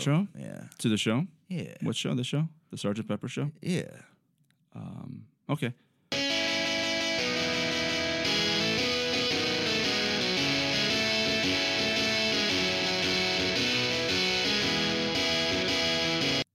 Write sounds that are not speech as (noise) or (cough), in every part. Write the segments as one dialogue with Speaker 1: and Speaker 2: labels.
Speaker 1: intro
Speaker 2: Yeah.
Speaker 1: to the show.
Speaker 2: Yeah.
Speaker 1: What show? The show? The Sergeant Pepper show.
Speaker 2: Yeah.
Speaker 1: Um, okay.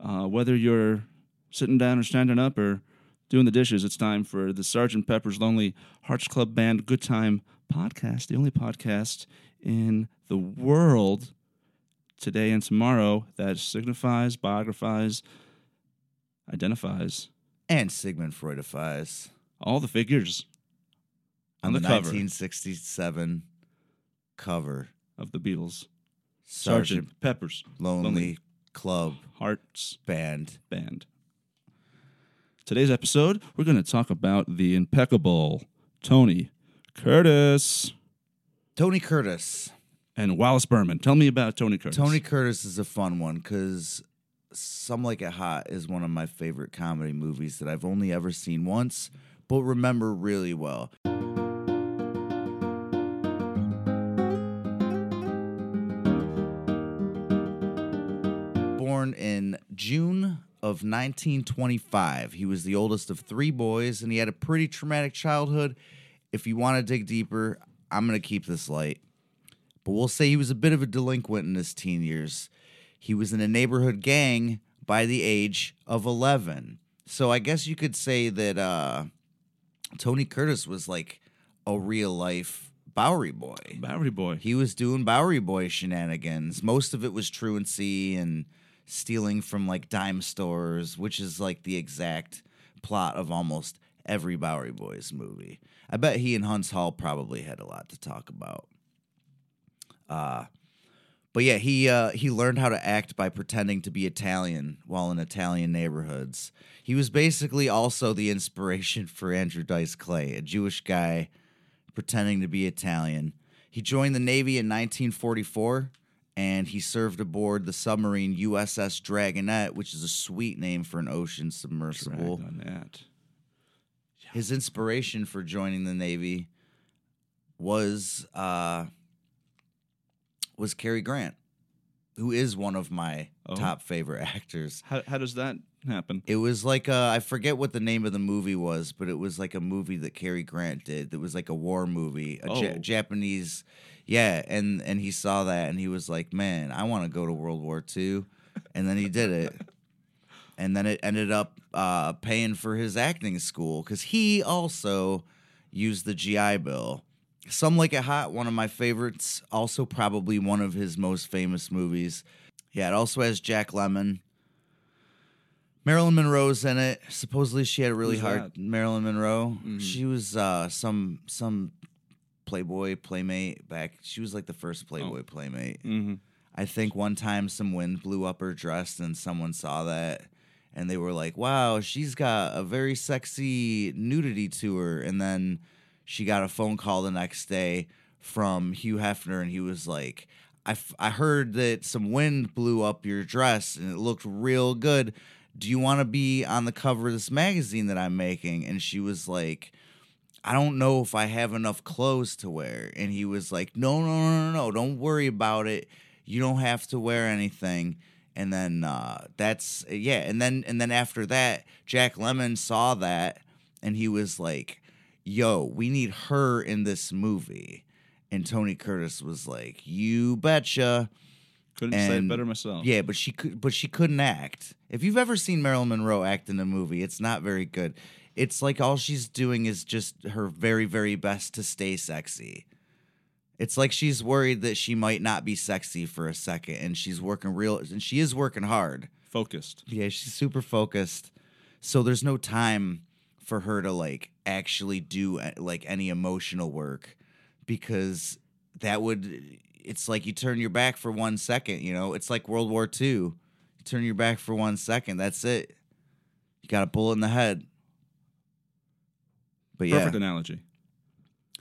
Speaker 1: Uh, whether you're sitting down or standing up or doing the dishes, it's time for the Sergeant Pepper's Lonely Hearts Club Band Good Time podcast, the only podcast in the world today and tomorrow that signifies, biographies, identifies
Speaker 2: And Sigmund Freudifies
Speaker 1: all the figures on, the,
Speaker 2: the,
Speaker 1: cover
Speaker 2: 1967 cover.
Speaker 1: of the Beatles.
Speaker 2: Sergeant
Speaker 1: Sergeant Pepper's
Speaker 2: Lonely,
Speaker 1: Lonely.
Speaker 2: Club
Speaker 1: Hearts
Speaker 2: Band.
Speaker 1: Band. Today's episode, we're going to talk about the impeccable Tony Curtis
Speaker 2: Tony Curtis.
Speaker 1: And Wallace Berman. Tell me about Tony Curtis.
Speaker 2: Tony Curtis is a fun one because Some Like It Hot is one of my favorite comedy movies that I've only ever seen once, but remember really well. Born in June of 1925, he was the oldest of three boys and he had a pretty traumatic childhood. If you want to dig deeper, I'm going to keep this light but we'll say he was a bit of a delinquent in his teen years. He was in a neighborhood gang by the age of 11. So I guess you could say that uh, Tony Curtis was like a real life Bowery boy.
Speaker 1: Bowery Boy.
Speaker 2: He was doing Bowery boy shenanigans. Most of it was truancy and stealing from like dime stores, which is like the exact plot of almost every Bowery Boys movie. I bet he and Huntz Hall probably had a lot to talk about. Uh, but yeah, he uh, he learned how to act by pretending to be Italian while in Italian neighborhoods. He was basically also the inspiration (laughs) for Andrew Dice Clay, a Jewish guy pretending to be Italian. He joined the Navy in 1944 and he served aboard the submarine USS Dragonette, which is a sweet name for an ocean submersible.
Speaker 1: Drag on that.
Speaker 2: His inspiration for joining the Navy was uh, was Cary Grant, who is one of my
Speaker 1: Oh.
Speaker 2: top favorite actors.
Speaker 1: How, how does that happen?
Speaker 2: It was like a, I forget what the name of the movie was, but it was like a movie that Cary Grant did. That was like a war movie, a Ja-
Speaker 1: Oh.
Speaker 2: Japanese, yeah. And and he saw that and he was like, man, I want to go to World War II, and then he did it. (laughs) And then it ended up uh, paying for his acting school because he also used the GI Bill. Some Like It Hot, one of my favorites. Also, probably one of his most famous movies. Yeah, it also has Jack Lemmon. Marilyn Monroe's in it. Supposedly, she had a really
Speaker 1: Who's
Speaker 2: hard.
Speaker 1: that?
Speaker 2: Marilyn Monroe.
Speaker 1: Mhm.
Speaker 2: She was uh, some some Playboy playmate back. She was like the first Playboy playmate.
Speaker 1: Mm-hmm.
Speaker 2: I think one time some wind blew up her dress and someone saw that and they were like, wow, she's got a very sexy nudity to her. And then she got a phone call the next day from Hugh Hefner and he was like, I, f- I heard that some wind blew up your dress and it looked real good. Do you want to be on the cover of this magazine that I'm making? And she was like, I don't know if I have enough clothes to wear. And he was like, No, no, no, no, no. Don't worry about it. You don't have to wear anything. And then uh, that's yeah. And then and then after that, Jack Lemmon saw that and he was like, Yo, we need her in this movie. And Tony Curtis was like, You betcha.
Speaker 1: Couldn't say it better myself.
Speaker 2: Yeah, but she could but she couldn't act. If you've ever seen Marilyn Monroe act in a movie, it's not very good. It's like all she's doing is just her very, very best to stay sexy. It's like she's worried that she might not be sexy for a second and she's working real and she is working hard.
Speaker 1: Focused.
Speaker 2: Yeah, she's super focused. So there's no time for her to like actually do uh, like any emotional work because that would it's like you turn your back for one second, you know? It's like World War II. You turn your back for one second, that's it. You got a bullet in the head. But yeah,
Speaker 1: Perfect analogy.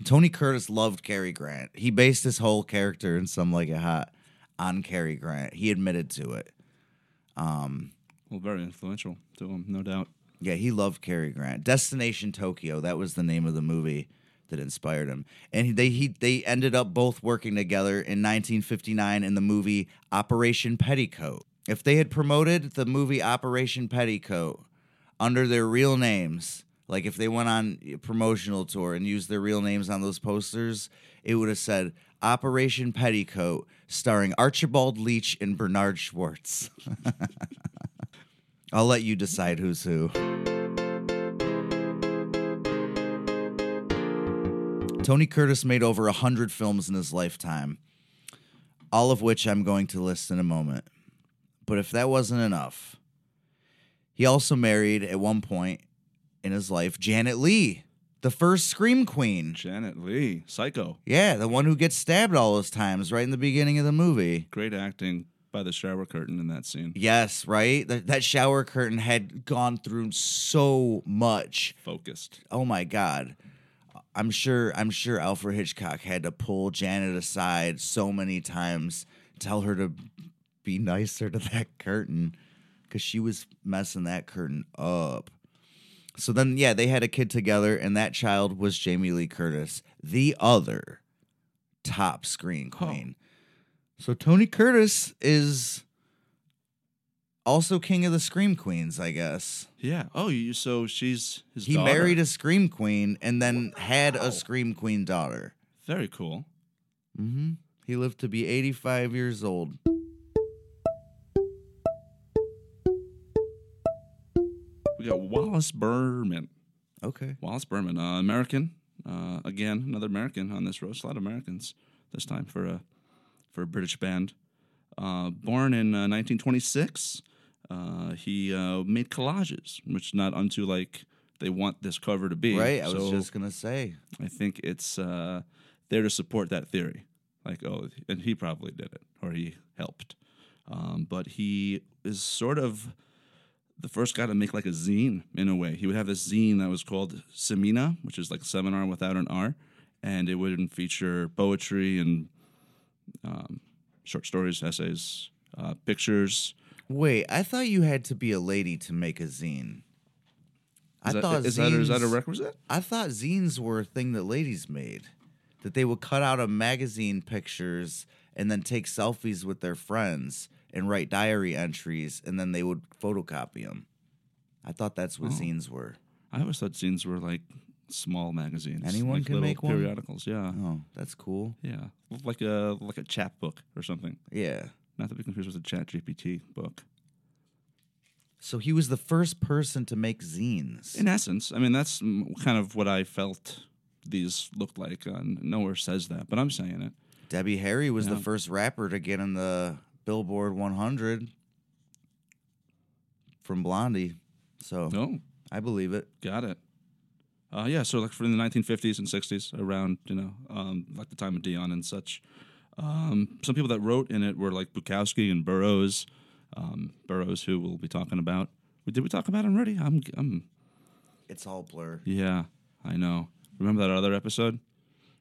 Speaker 2: Tony Curtis loved Cary Grant. He based his whole character in Some Like It Hot on Cary Grant. He admitted to it. Um,
Speaker 1: Well, very influential to him, no doubt.
Speaker 2: Yeah, he loved Cary Grant. Destination Tokyo, that was the name of the movie that inspired him. And they he they ended up both working together in 1959 in the movie Operation Petticoat. If they had promoted the movie Operation Petticoat under their real names, like if they went on a promotional tour and used their real names on those posters, it would have said Operation Petticoat starring Archibald Leach and Bernard Schwartz. (laughs) I'll let you decide who's who. Tony Curtis made over a hundred films in his lifetime, all of which I'm going to list in a moment. But if that wasn't enough, he also married at one point in his life Janet Leigh, the first Scream Queen.
Speaker 1: Janet Leigh, Psycho.
Speaker 2: Yeah, the one who gets stabbed all those times right in the beginning of the movie.
Speaker 1: Great acting by the shower curtain in that scene.
Speaker 2: Yes, right? That, that shower curtain had gone through so much.
Speaker 1: Focused.
Speaker 2: Oh my god. I'm sure I'm sure Alfred Hitchcock had to pull Janet aside so many times, tell her to be nicer to that curtain cuz she was messing that curtain up. So then yeah, they had a kid together and that child was Jamie Lee Curtis, the other top screen
Speaker 1: Oh.
Speaker 2: So Tony Curtis is also king of the scream queens, I guess.
Speaker 1: Yeah. Oh, you. So she's his.
Speaker 2: He
Speaker 1: daughter.
Speaker 2: married a scream queen and then had a scream queen daughter.
Speaker 1: Very cool.
Speaker 2: Mm-hmm. He lived to be 85 years old.
Speaker 1: We got Wallace Berman.
Speaker 2: Okay.
Speaker 1: Wallace Berman, uh, American. Uh, again, another American on this roast. A lot of Americans this time for a for a British band. Uh, born in uh, 1926, uh, he uh, made collages, which not unto like they want this cover to be.
Speaker 2: Right. I was just gonna say.
Speaker 1: I think it's uh, there to support that theory. Like, oh, and he probably did it, or he helped. Um, but he is sort of the first guy to make like a zine in a way. He would have this zine that was called Semina, which is like seminar without an R, and it wouldn't feature poetry and um, short stories, essays, uh, pictures.
Speaker 2: Wait, I thought you had to be a lady to make a zine. I
Speaker 1: Is that-
Speaker 2: thought
Speaker 1: is that, is that a
Speaker 2: zines-
Speaker 1: requisite?
Speaker 2: I thought zines were a thing that ladies made. That they would cut out of magazine pictures and then take selfies with their friends and write diary entries and then they would photocopy them. I thought that's what
Speaker 1: Oh.
Speaker 2: zines were.
Speaker 1: I always thought zines were like small magazines.
Speaker 2: Anyone
Speaker 1: like
Speaker 2: can make one?
Speaker 1: periodicals. Yeah.
Speaker 2: Oh, that's cool.
Speaker 1: Yeah, like a like a chat book or something.
Speaker 2: Yeah.
Speaker 1: Not to be confused with a Chat GPT book.
Speaker 2: So he was the first person to make zines.
Speaker 1: In essence, I mean that's kind of what I felt these looked like. Uh, nowhere says that, but I'm saying it.
Speaker 2: Debbie Harry was the first rapper to get in the Billboard 100 from Blondie. So
Speaker 1: No,
Speaker 2: I believe it.
Speaker 1: got it. Uh, yeah, so like from the 1950s and 60s, around you know, um, like the time of Dion and such. Um, some people that wrote in it were like Bukowski and Burroughs. Um, Burroughs, who we'll be talking about. Did we talk about him already? I'm, I'm
Speaker 2: It's all blur.
Speaker 1: Yeah, I know. Remember that other episode?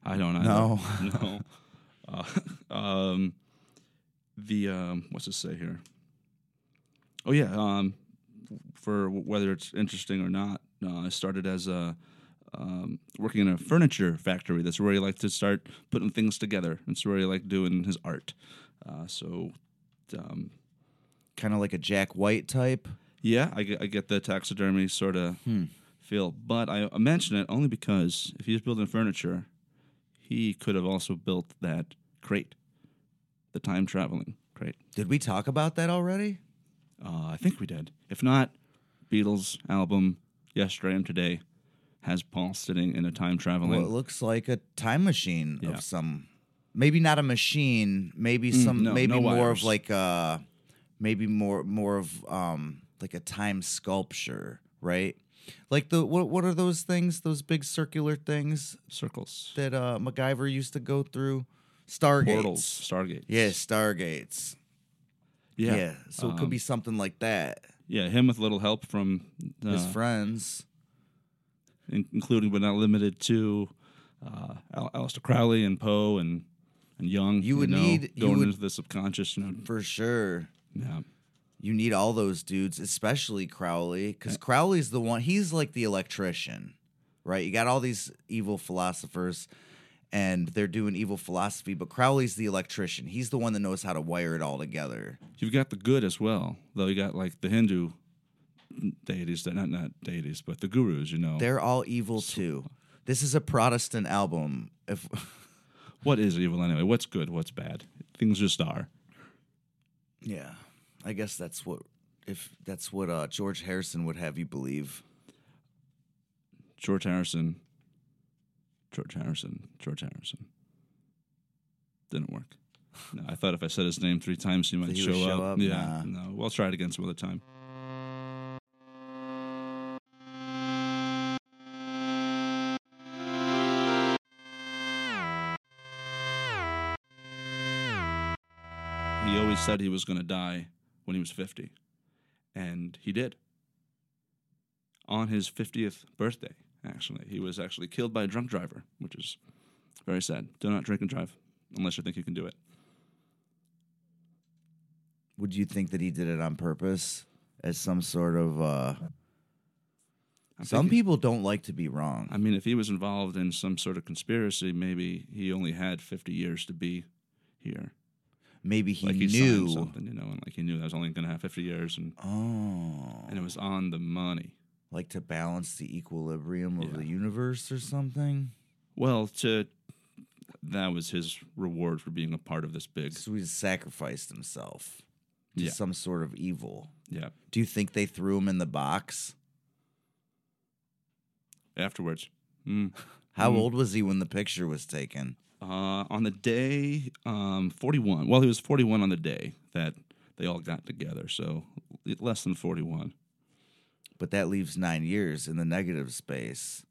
Speaker 1: I don't. Either.
Speaker 2: No. (laughs)
Speaker 1: no. Uh, (laughs) um, the um, what's it say here? Oh yeah. Um, for whether it's interesting or not, I started as a um, working in a furniture factory. That's where he liked to start putting things together. That's where he liked doing his art. Uh, so, um,
Speaker 2: Kind of like a Jack White type.
Speaker 1: yeah, I get, I get the taxidermy sort of
Speaker 2: Hmm.
Speaker 1: feel, but I, I mention it only because if he's building furniture, he could have also built that crate, the time traveling crate.
Speaker 2: Did we talk about that already?
Speaker 1: Uh, I think we did. If not, Beatles album Yesterday and Today has Paul sitting in a time traveling.
Speaker 2: Well, it looks like a time machine
Speaker 1: Yeah.
Speaker 2: of some. Maybe not a machine. Maybe
Speaker 1: Mm,
Speaker 2: some.
Speaker 1: no,
Speaker 2: maybe
Speaker 1: no
Speaker 2: more
Speaker 1: wires.
Speaker 2: of like a. Maybe more more of um like a time sculpture, right? Like the what what are those things? Those big circular things
Speaker 1: circles,
Speaker 2: that uh MacGyver used to go through. Stargates.
Speaker 1: portals, stargates.
Speaker 2: Yeah, stargates.
Speaker 1: yeah,
Speaker 2: Yeah. So it could
Speaker 1: Um,
Speaker 2: be something like that.
Speaker 1: Yeah. Him with a little help from uh,
Speaker 2: His friends.
Speaker 1: in- including but not limited to uh, Al- Aleister Crowley and Poe and and Jung.
Speaker 2: You would
Speaker 1: know,
Speaker 2: need-
Speaker 1: going
Speaker 2: would-
Speaker 1: into the subconscious. You know,
Speaker 2: For sure.
Speaker 1: yeah,
Speaker 2: You need all those dudes, especially Crowley, because Crowley's the one. He's like the electrician, right? You got all these evil philosophers, and they're doing evil philosophy, but Crowley's the electrician. He's the one that knows how to wire it all together.
Speaker 1: You've got the good as well, though. You got like the Hindu deities, that not not deities, but the gurus. You know,
Speaker 2: They're all evil too. This is a Protestant album. If (laughs)
Speaker 1: what is evil anyway? What's good? What's bad? Things just are.
Speaker 2: yeah, I guess that's what if that's what uh, George Harrison would have you believe.
Speaker 1: George Harrison. George Harrison. George Harrison. Didn't work. No, I thought if I said his name three times, he might
Speaker 2: he
Speaker 1: show,
Speaker 2: show
Speaker 1: up.
Speaker 2: up?
Speaker 1: Yeah,
Speaker 2: Nah.
Speaker 1: no. We'll try it again some other time. He always said he was going to die when he was 50, and he did. On his 50th birthday, actually. He was actually killed by a drunk driver, which is very sad. Do not drink and drive unless you think you can do it.
Speaker 2: Would you think that he did it on purpose as some sort of uh
Speaker 1: I'm
Speaker 2: Some
Speaker 1: thinking-
Speaker 2: people don't like to be wrong.
Speaker 1: I mean, if he was involved in some sort of conspiracy, maybe he only had 50 years to be here.
Speaker 2: Maybe he
Speaker 1: like he
Speaker 2: knew.
Speaker 1: something, you know, and like he knew that was only going to have 50 years, and
Speaker 2: Oh.
Speaker 1: and it was on the money.
Speaker 2: Like to balance the equilibrium of
Speaker 1: Yeah.
Speaker 2: the universe or something.
Speaker 1: Well, to that was his reward for being a part of this big.
Speaker 2: So he sacrificed himself to
Speaker 1: Yeah.
Speaker 2: some sort of evil.
Speaker 1: Yeah.
Speaker 2: Do you think they threw him in the box?
Speaker 1: Afterwards, mm.
Speaker 2: How
Speaker 1: Mm.
Speaker 2: old was he when the picture was taken?
Speaker 1: uh, on the day, um, 41. Well, he was 41 on the day that they all got together, so less than 41.
Speaker 2: But that leaves nine years in the negative space.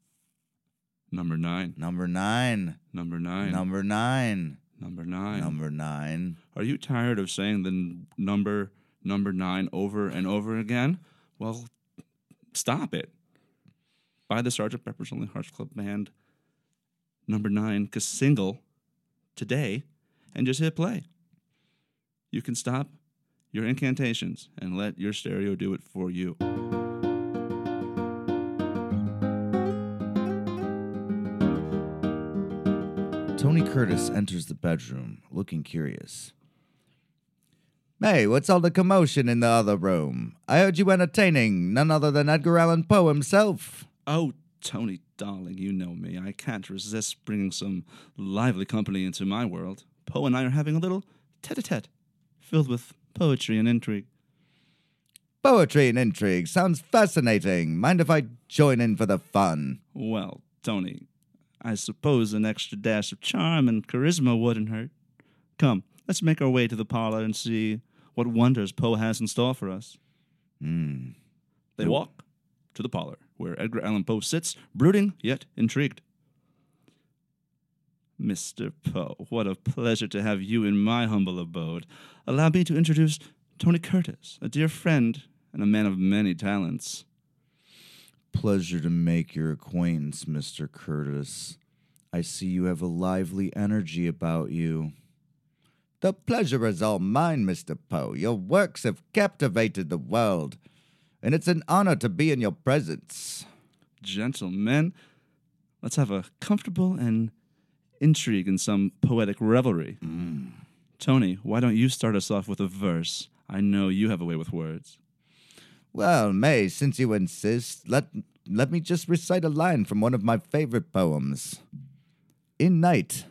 Speaker 1: Number nine.
Speaker 2: Number nine.
Speaker 1: Number nine.
Speaker 2: Number nine.
Speaker 1: number nine.
Speaker 2: Number nine.
Speaker 1: Are you tired of saying the n- number number nine over and over again? Well, stop it. Buy the Sergeant Pepper's Lonely Hearts Club Band number nine single today and just hit play. You can stop your incantations and let your stereo do it for you.
Speaker 2: Tony Curtis enters the bedroom, looking curious. Hey, what's all the commotion in the other room? I heard you entertaining none other than Edgar Allan Poe himself.
Speaker 1: Oh, Tony, darling, you know me. I can't resist bringing some lively company into my world. Poe and I are having a little tete a tete filled with poetry and intrigue.
Speaker 2: Poetry and intrigue sounds fascinating. Mind if I join in for the fun?
Speaker 1: Well, Tony, I suppose an extra dash of charm and charisma wouldn't hurt. Come, let's make our way to the parlor and see what wonders Poe has in store for us.
Speaker 2: Hmm.
Speaker 1: They walk to the parlor, where Edgar Allan Poe sits, brooding yet intrigued. Mr. Poe, what a pleasure to have you in my humble abode. Allow me to introduce Tony Curtis, a dear friend and a man of many talents.
Speaker 2: Pleasure to make your acquaintance, Mr. Curtis. I see you have a lively energy about you. The pleasure is all mine, Mr. Poe. Your works have captivated the world, and it's an honor to be in your presence.
Speaker 1: Gentlemen, let's have a comfortable and intrigue in some poetic revelry. Mm. Tony, why don't you start us off with a verse? I know you have a way with words.
Speaker 2: Well, Mae, since you insist, let let me just recite a line from one of my favorite poems. In night,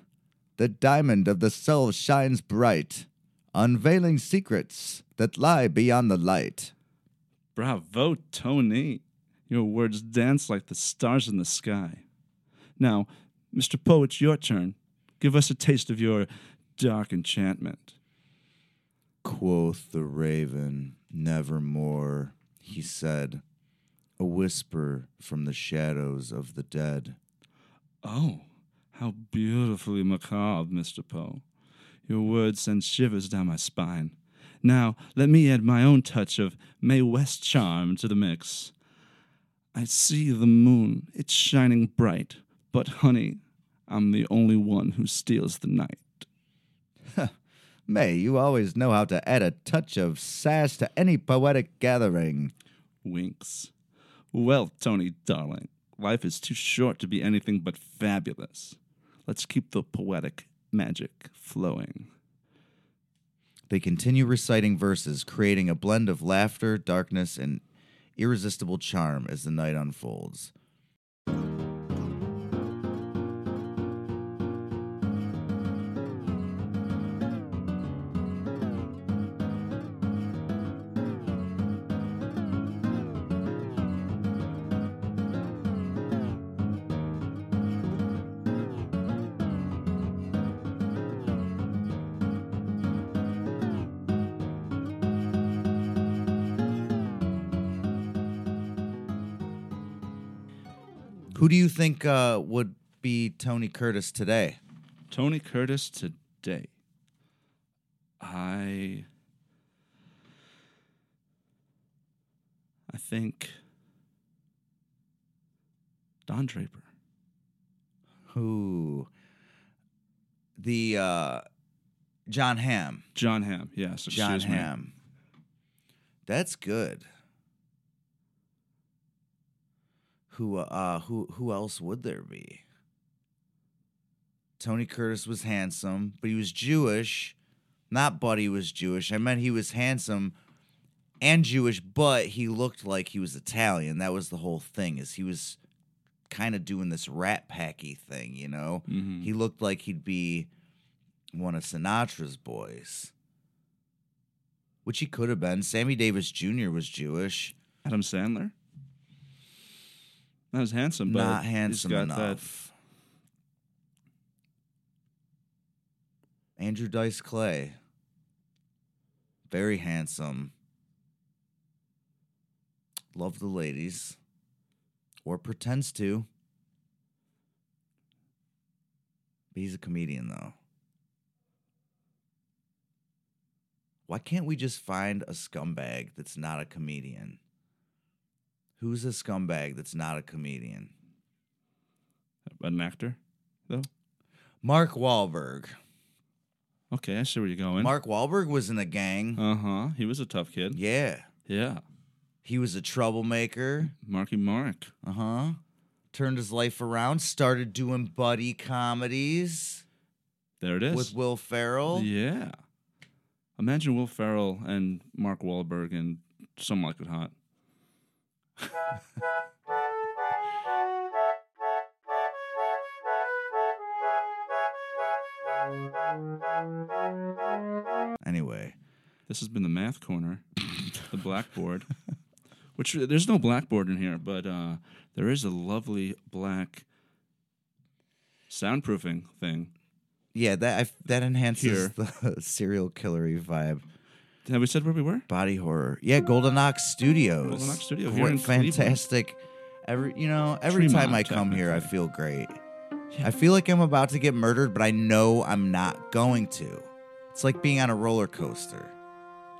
Speaker 2: the diamond of the soul shines bright, unveiling secrets that lie beyond the light.
Speaker 1: Bravo, Tony. Your words dance like the stars in the sky. Now, Mr. Poe, it's your turn. Give us a taste of your dark enchantment.
Speaker 2: Quoth the raven, nevermore, he said, a whisper from the shadows of the dead.
Speaker 1: Oh, how beautifully macabre, Mr. Poe. Your words send shivers down my spine. Now, let me add my own touch of Mae West charm to the mix. I see the moon, it's shining bright, but honey, I'm the only one who steals the night.
Speaker 2: Mae, you always know how to add a touch of sass to any poetic gathering.
Speaker 1: Winks. Well, Tony, darling, life is too short to be anything but fabulous. let's keep the poetic magic flowing.
Speaker 2: They continue reciting verses, creating a blend of laughter, darkness, and irresistible charm as the night unfolds. Do you think uh, would be Tony Curtis today?
Speaker 1: Tony Curtis today. I I think Don Draper.
Speaker 2: Who? The uh, Jon Hamm.
Speaker 1: Jon Hamm, yes.
Speaker 2: John
Speaker 1: excuse me.
Speaker 2: That's good. Who uh who who else would there be? Tony Curtis was handsome, but he was Jewish. Not Buddy was Jewish. I meant he was handsome and Jewish, but he looked like he was Italian. That was the whole thing. Is he was kind of doing this rat packy thing, you know?
Speaker 1: Mhm.
Speaker 2: He looked like he'd be one of Sinatra's boys. Which he could have been. Sammy Davis Jr. was Jewish.
Speaker 1: Adam Sandler. Not as handsome, but
Speaker 2: not handsome enough. Andrew Dice Clay. Very handsome. Love the ladies. Or pretends to. But he's a comedian, though. Why can't we just find a scumbag that's not a comedian? Who's a scumbag that's not a comedian?
Speaker 1: an actor, though.
Speaker 2: Mark Wahlberg.
Speaker 1: Okay, I see where you're going.
Speaker 2: Mark Wahlberg was in a gang.
Speaker 1: Uh huh. He was a tough kid.
Speaker 2: Yeah.
Speaker 1: Yeah.
Speaker 2: He was a troublemaker.
Speaker 1: Marky Mark.
Speaker 2: Uh huh. Turned his life around, started doing buddy comedies
Speaker 1: There it is.
Speaker 2: with Will Ferrell.
Speaker 1: Yeah. Imagine Will Ferrell and Mark Wahlberg and Some Like It Hot.
Speaker 2: Anyway,
Speaker 1: This has been the math corner, the blackboard. (laughs) Which there's no blackboard in here, but uh, there is a lovely black soundproofing thing.
Speaker 2: yeah, that I, that enhances
Speaker 1: Here.
Speaker 2: the (laughs) serial killery vibe.
Speaker 1: Have we said where we were?
Speaker 2: Body horror. Yeah, Golden Ox Studios.
Speaker 1: Golden Ox Studio here in
Speaker 2: fantastic. Every you know, every
Speaker 1: Tremont,
Speaker 2: time I come here, I feel great.
Speaker 1: Yeah.
Speaker 2: I feel like I'm about to get murdered, but I know I'm not going to. It's like being on a roller coaster.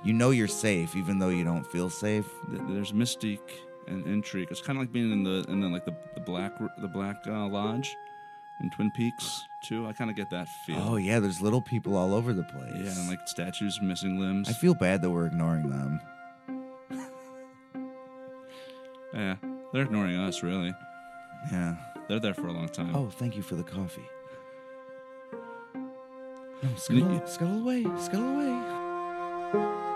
Speaker 2: You know you're safe, even though you don't feel safe.
Speaker 1: There's mystique and intrigue. It's kind of like being in the in the like the, the black the black uh, lodge in Twin Peaks too. I kind of get that feel.
Speaker 2: Oh yeah, there's little people all over the place.
Speaker 1: yeah, and like statues missing limbs.
Speaker 2: I feel bad that we're ignoring them. (laughs)
Speaker 1: yeah, they're ignoring us. Really,
Speaker 2: Yeah.
Speaker 1: they're there for a long time.
Speaker 2: Oh, thank you for the coffee. No, scuttle, scuttle away, scuttle away.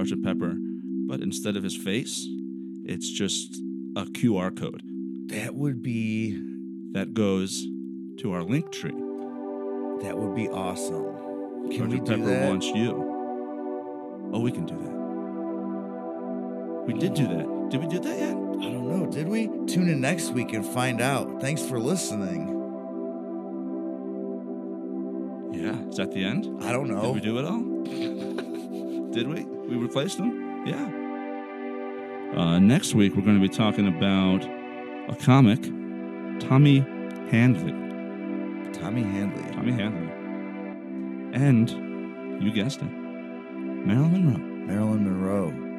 Speaker 1: Sergeant Pepper, but instead of his face, it's just a QR code
Speaker 2: That would be
Speaker 1: that goes to our link tree.
Speaker 2: that would be awesome. Can
Speaker 1: Sergeant
Speaker 2: we do
Speaker 1: Pepper
Speaker 2: that?
Speaker 1: wants you. Oh, we can do that. We did do that. Did we do that yet?
Speaker 2: I don't know. Did we? Tune in next week and find out. Thanks for listening.
Speaker 1: Yeah. Is that the end?
Speaker 2: I don't know.
Speaker 1: Did we do it all? Did we? We replaced them? Yeah. Uh, next week, we're going to be talking about a comic, Tommy Handley.
Speaker 2: Tommy Handley.
Speaker 1: Tommy Handley. And, you guessed it, Marilyn Monroe.
Speaker 2: Marilyn Monroe.